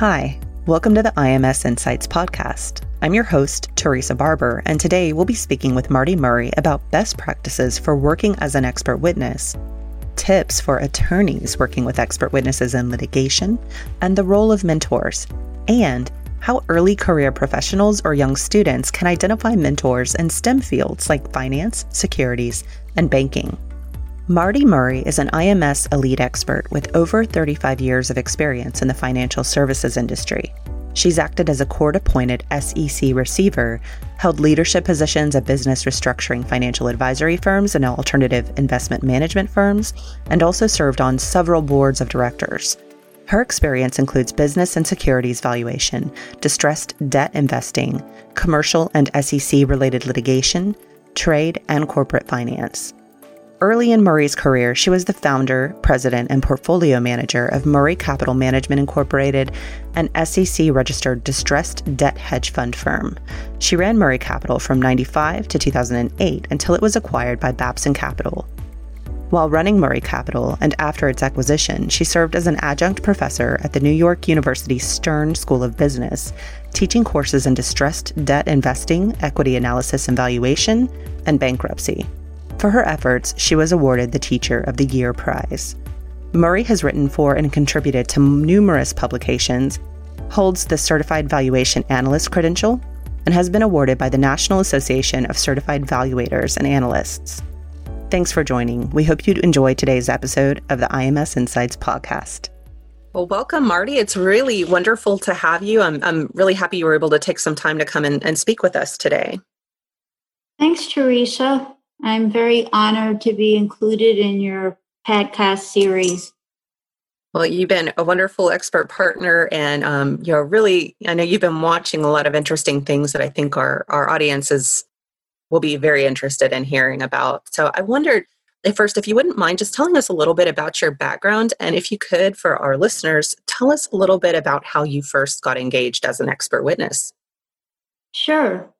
Hi, welcome to the IMS Insights podcast. I'm your host, Teresa Barber, and today we'll be speaking with Marty Murray about best practices for working as an expert witness, tips for attorneys working with expert witnesses in litigation, and the role of mentors, and how early career professionals or young students can identify mentors in STEM fields like finance, securities, and banking. Marty Murray is an IMS elite expert with over 35 years of experience in the financial services industry. She's acted as a court appointed SEC receiver, held leadership positions at business restructuring financial advisory firms and alternative investment management firms, and also served on several boards of directors. Her experience includes business and securities valuation, distressed debt investing, commercial and SEC related litigation, trade, and corporate finance. Early in Murray's career, she was the founder, president, and portfolio manager of Murray Capital Management Incorporated, an SEC registered distressed debt hedge fund firm. She ran Murray Capital from 95 to 2008 until it was acquired by Babson Capital. While running Murray Capital and after its acquisition, she served as an adjunct professor at the New York University Stern School of Business, teaching courses in distressed debt investing, equity analysis and valuation, and bankruptcy. For her efforts, she was awarded the Teacher of the Year Prize. Murray has written for and contributed to numerous publications, holds the Certified Valuation Analyst credential, and has been awarded by the National Association of Certified Valuators and Analysts. Thanks for joining. We hope you enjoy today's episode of the IMS Insights podcast. Well, welcome, Marty. It's really wonderful to have you. I'm, I'm really happy you were able to take some time to come in and speak with us today. Thanks, Teresa. I'm very honored to be included in your podcast series. Well, you've been a wonderful expert partner, and um, you're really, I know you've been watching a lot of interesting things that I think our, our audiences will be very interested in hearing about. So I wondered, if first, if you wouldn't mind just telling us a little bit about your background, and if you could, for our listeners, tell us a little bit about how you first got engaged as an expert witness. Sure.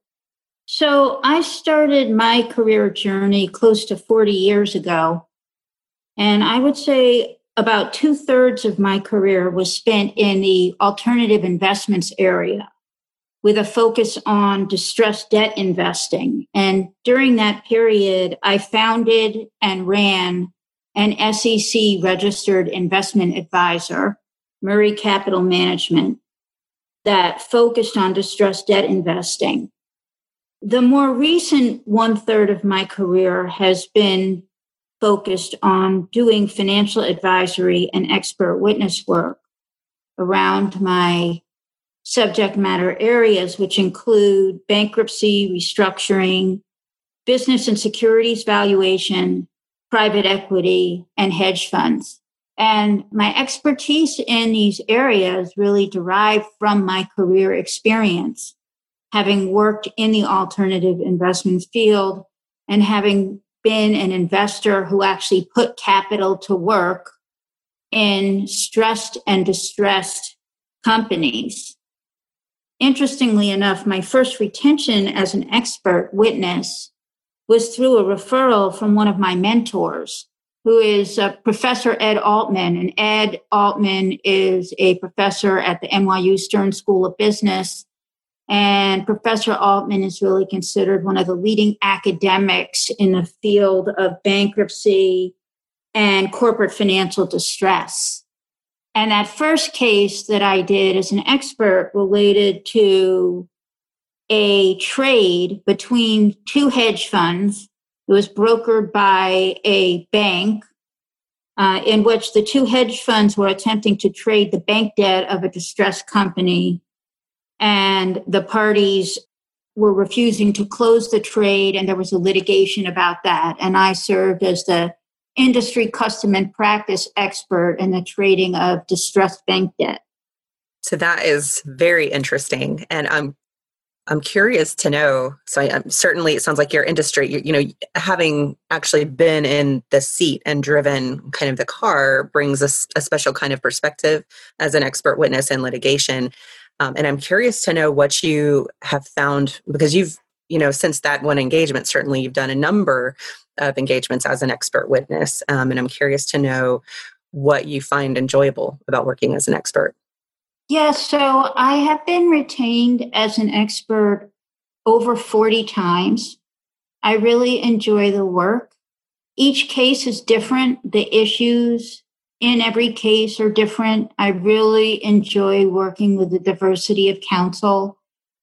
So I started my career journey close to 40 years ago. And I would say about two thirds of my career was spent in the alternative investments area with a focus on distressed debt investing. And during that period, I founded and ran an SEC registered investment advisor, Murray Capital Management, that focused on distressed debt investing. The more recent one third of my career has been focused on doing financial advisory and expert witness work around my subject matter areas, which include bankruptcy, restructuring, business and securities valuation, private equity, and hedge funds. And my expertise in these areas really derived from my career experience having worked in the alternative investment field and having been an investor who actually put capital to work in stressed and distressed companies. Interestingly enough, my first retention as an expert witness was through a referral from one of my mentors, who is uh, Professor Ed Altman. And Ed Altman is a professor at the NYU Stern School of Business and Professor Altman is really considered one of the leading academics in the field of bankruptcy and corporate financial distress. And that first case that I did as an expert related to a trade between two hedge funds. It was brokered by a bank uh, in which the two hedge funds were attempting to trade the bank debt of a distressed company and the parties were refusing to close the trade and there was a litigation about that. And i served as the industry custom and practice expert in the trading of distressed bank debt. So that is very interesting. And i'm i'm curious to know so I, am certainly it sounds like your industry you, you know having actually been in the seat and driven kind of the car brings a, a special kind of perspective as an expert witness in litigation um, and I'm curious to know what you have found because you've, you know, since that one engagement, certainly you've done a number of engagements as an expert witness. Um, and I'm curious to know what you find enjoyable about working as an expert. Yeah, so I have been retained as an expert over 40 times. I really enjoy the work. Each case is different. The issues in every case are different. I really enjoy working with the diversity of counsel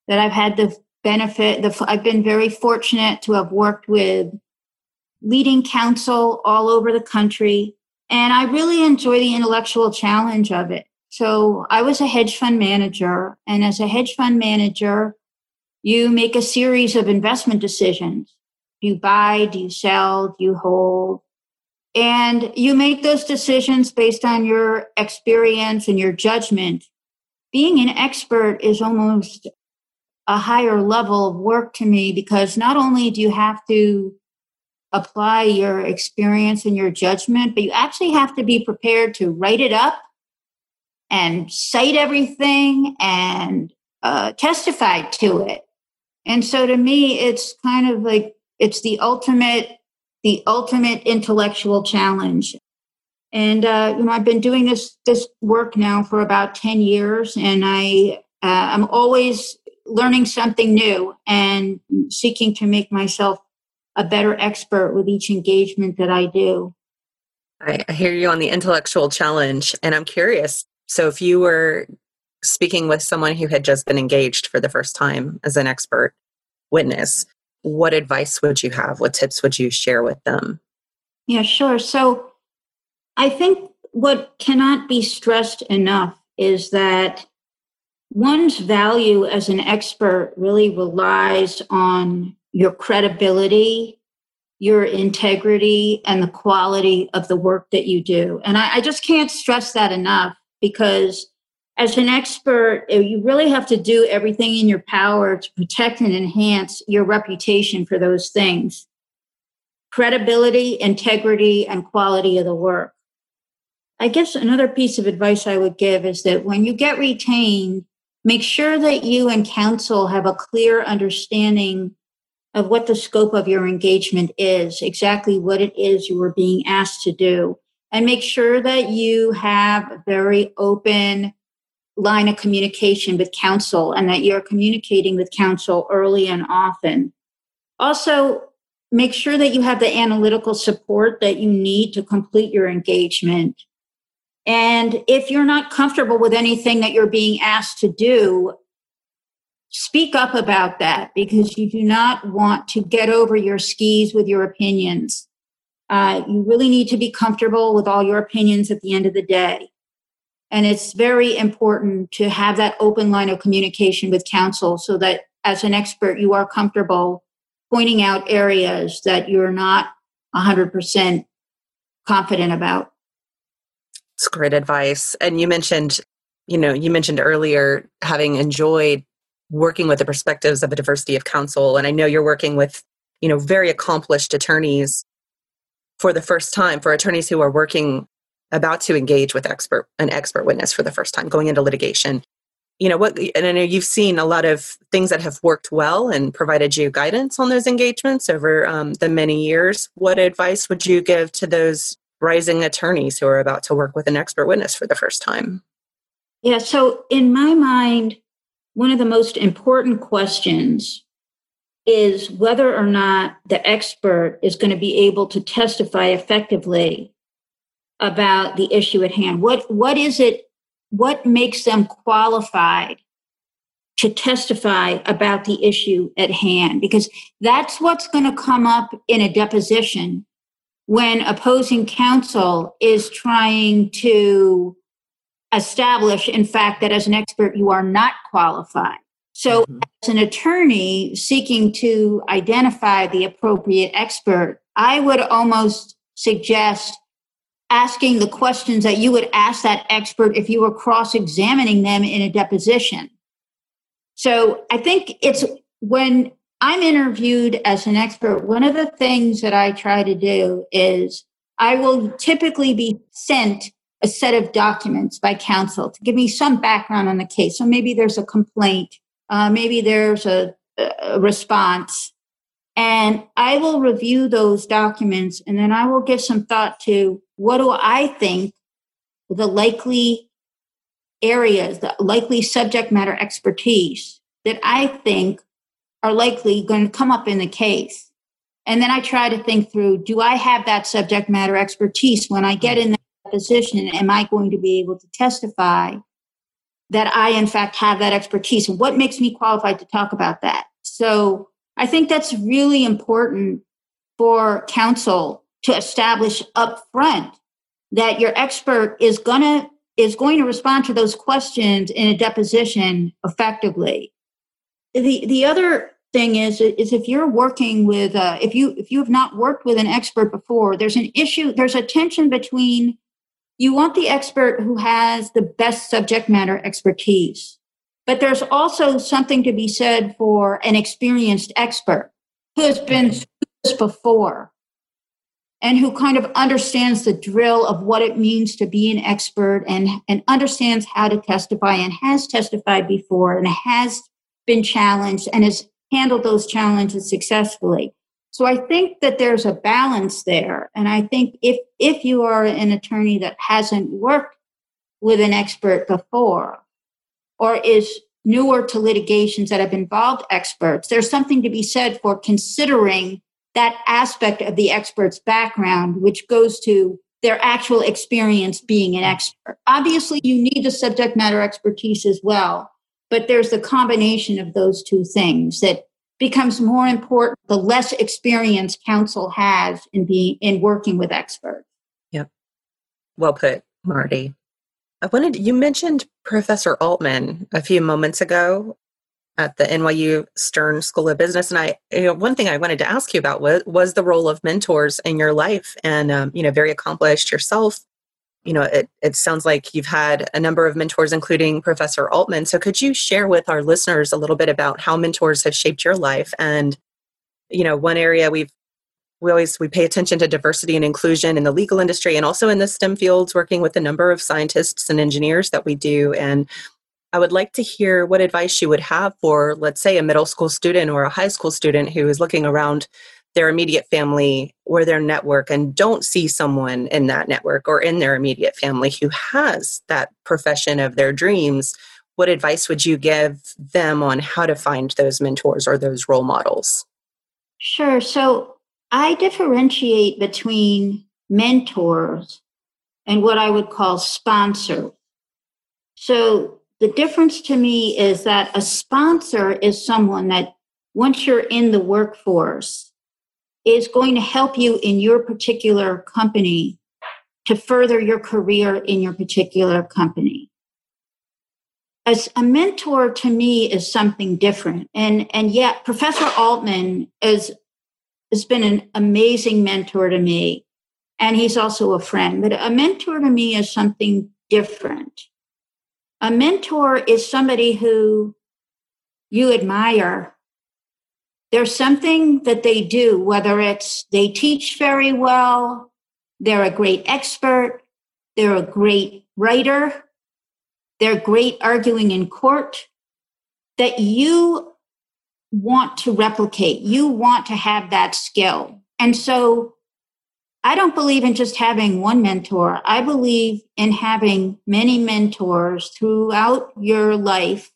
that I've had the benefit. The, I've been very fortunate to have worked with leading counsel all over the country. And I really enjoy the intellectual challenge of it. So I was a hedge fund manager. And as a hedge fund manager, you make a series of investment decisions. Do you buy? Do you sell? Do you hold? And you make those decisions based on your experience and your judgment. Being an expert is almost a higher level of work to me because not only do you have to apply your experience and your judgment, but you actually have to be prepared to write it up and cite everything and uh, testify to it. And so to me, it's kind of like it's the ultimate, the ultimate intellectual challenge. And uh, you know, I've been doing this this work now for about ten years, and I uh, I'm always learning something new and seeking to make myself a better expert with each engagement that I do. I, I hear you on the intellectual challenge, and I'm curious. So, if you were speaking with someone who had just been engaged for the first time as an expert witness, what advice would you have? What tips would you share with them? Yeah, sure. So, I think what cannot be stressed enough is that one's value as an expert really relies on your credibility, your integrity, and the quality of the work that you do. And I, I just can't stress that enough because as an expert, eh, you really have to do everything in your power to protect and enhance your reputation for those things credibility, integrity, and quality of the work. I guess another piece of advice I would give is that when you get retained, make sure that you and counsel have a clear understanding of what the scope of your engagement is, exactly what it is you were being asked to do, and make sure that you have very open line of communication with counsel and that you're communicating with counsel early and often. Also, make sure that you have the analytical support that you need to complete your engagement and if you're not comfortable with anything that you're being asked to do, speak up about that because you do not want to get over your skis with your opinions. Uh, you really need to be comfortable with all your opinions at the end of the day. And it's very important to have that open line of communication with counsel so that as an expert, you are comfortable pointing out areas that you're not 100% confident about. It's great advice. And you mentioned, you know, you mentioned earlier having enjoyed working with the perspectives of a diversity of counsel. And I know you're working with, you know, very accomplished attorneys for the first time, for attorneys who are working about to engage with expert an expert witness for the first time, going into litigation. You know what and I know you've seen a lot of things that have worked well and provided you guidance on those engagements over um, the many years. What advice would you give to those rising attorneys who are about to work with an expert witness for the first time? Yeah, so in my mind, one of the most important questions is whether or not the expert is going to be able to testify effectively about the issue at hand. What what is it what makes them qualified to testify about the issue at hand because that's what's going to come up in a deposition when opposing counsel is trying to establish, in fact, that as an expert you are not qualified. So, mm-hmm. as an attorney seeking to identify the appropriate expert, I would almost suggest asking the questions that you would ask that expert if you were cross examining them in a deposition. So, I think it's when I'm interviewed as an expert. One of the things that I try to do is I will typically be sent a set of documents by counsel to give me some background on the case. So maybe there's a complaint, uh, maybe there's a, a response, and I will review those documents and then I will give some thought to what do I think the likely areas, the likely subject matter expertise that I think are likely going to come up in the case. And then I try to think through do I have that subject matter expertise when I get in that position? Am I going to be able to testify that I, in fact, have that expertise? And what makes me qualified to talk about that? So I think that's really important for counsel to establish up front that your expert is going to is going to respond to those questions in a deposition effectively. The the other thing is is if you're working with uh, if you if you have not worked with an expert before, there's an issue. There's a tension between you want the expert who has the best subject matter expertise, but there's also something to be said for an experienced expert who has been through this before and who kind of understands the drill of what it means to be an expert and, and understands how to testify and has testified before and has been challenged and has handled those challenges successfully. So I think that there's a balance there. And I think if, if you are an attorney that hasn't worked with an expert before or is newer to litigations that have involved experts, there's something to be said for considering that aspect of the expert's background, which goes to their actual experience being an expert. Obviously, you need the subject matter expertise as well, but there's the combination of those two things that becomes more important the less experience counsel has in being in working with experts. Yep. Well put, Marty. I wanted you mentioned Professor Altman a few moments ago at the NYU Stern School of Business. And I, you know, one thing I wanted to ask you about was, was the role of mentors in your life and, um, you know, very accomplished yourself. You know, it, it sounds like you've had a number of mentors, including Professor Altman. So could you share with our listeners a little bit about how mentors have shaped your life? And, you know, one area we've we always we pay attention to diversity and inclusion in the legal industry and also in the STEM fields, working with a number of scientists and engineers that we do. And I would like to hear what advice you would have for, let's say, a middle school student or a high school student who is looking around their immediate family or their network and don't see someone in that network or in their immediate family who has that profession of their dreams. What advice would you give them on how to find those mentors or those role models? Sure. So I differentiate between mentors and what I would call sponsors. So the difference to me is that a sponsor is someone that once you're in the workforce is going to help you in your particular company to further your career in your particular company. As a mentor to me is something different. And, and yet Professor Altman is, has been an amazing mentor to me. And he's also a friend, but a mentor to me is something different a mentor is somebody who you admire. There's something that they do, whether it's they teach very well, they're a great expert, they're a great writer, they're great arguing in court, that you want to replicate. You want to have that skill. And so I don't believe in just having one mentor. I believe in having many mentors throughout your life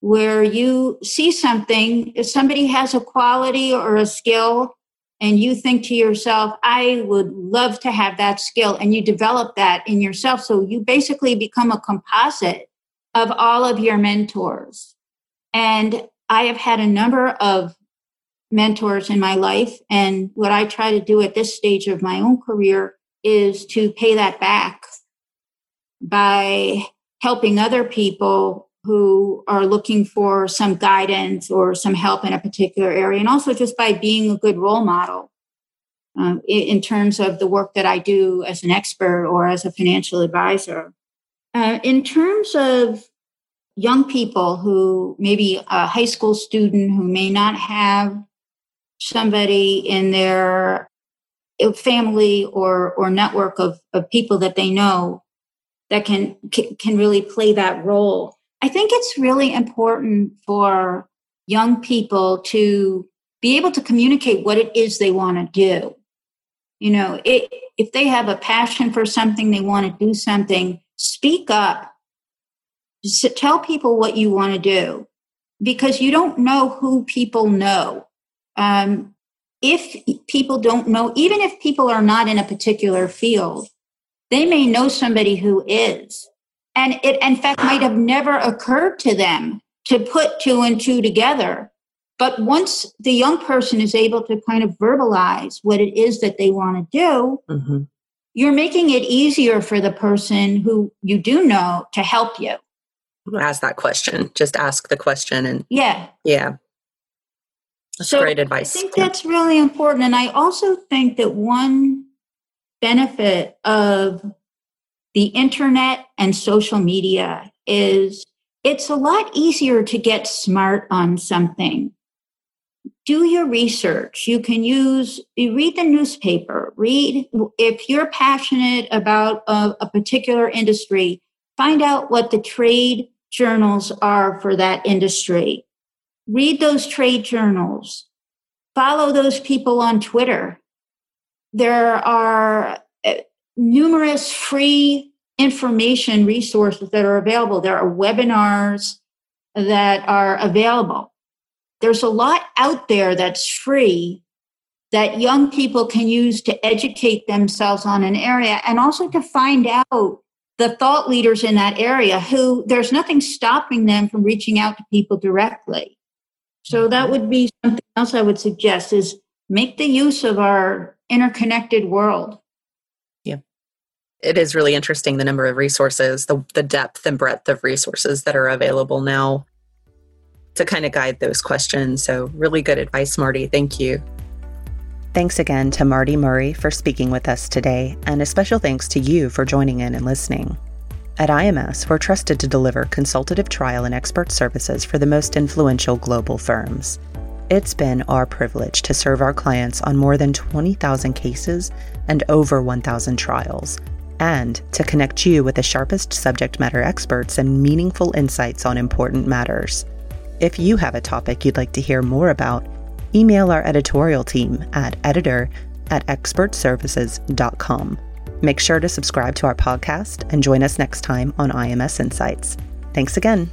where you see something, if somebody has a quality or a skill, and you think to yourself, I would love to have that skill, and you develop that in yourself. So you basically become a composite of all of your mentors. And I have had a number of mentors in my life. And what I try to do at this stage of my own career is to pay that back by helping other people who are looking for some guidance or some help in a particular area. And also just by being a good role model um, in, terms of the work that I do as an expert or as a financial advisor. Uh, in terms of young people who maybe a high school student who may not have somebody in their uh, family or or network of, of people that they know that can can really play that role. I think it's really important for young people to be able to communicate what it is they want to do. You know it, if they have a passion for something they want to do something speak up. Tell people what you want to do because you don't know who people know. Um, if people don't know, even if people are not in a particular field, they may know somebody who is. And it, in fact, might have never occurred to them to put two and two together. But once the young person is able to kind of verbalize what it is that they want to do, mm-hmm. you're making it easier for the person who you do know to help you. Ask that question. Just ask the question and yeah. Yeah. That's so great advice. I think that's really important. And I also think that one benefit of the internet and social media is it's a lot easier to get smart on something. Do your research. You can use, you read the newspaper, read, if you're passionate about a, a particular industry, find out what the trade journals are for that industry. Read those trade journals. Follow those people on Twitter. There are uh, numerous free information resources that are available. There are webinars that are available. There's a lot out there that's free that young people can use to educate themselves on an area and also to find out the thought leaders in that area who there's nothing stopping them from reaching out to people directly. So that mm-hmm. would be something else I would suggest is make the use of our interconnected world Yeah. it is really interesting the number of resources, the, the depth and breadth of resources that are available now to kind of guide those questions. So, really good advice, Marty. Thank you. Thanks again to Marty Murray for speaking with us today, and a special thanks to you for joining in and listening. At IMS, we're trusted to deliver consultative trial and expert services for the most influential global firms. It's been our privilege to serve our clients on more than 20,000 cases and over 1,000 trials and to connect you with the sharpest subject matter experts and meaningful insights on important matters. If you have a topic you'd like to hear more about, email our editorial team at editor at expertservices.com. Make sure to subscribe to our podcast and join us next time on IMS Insights. Thanks again.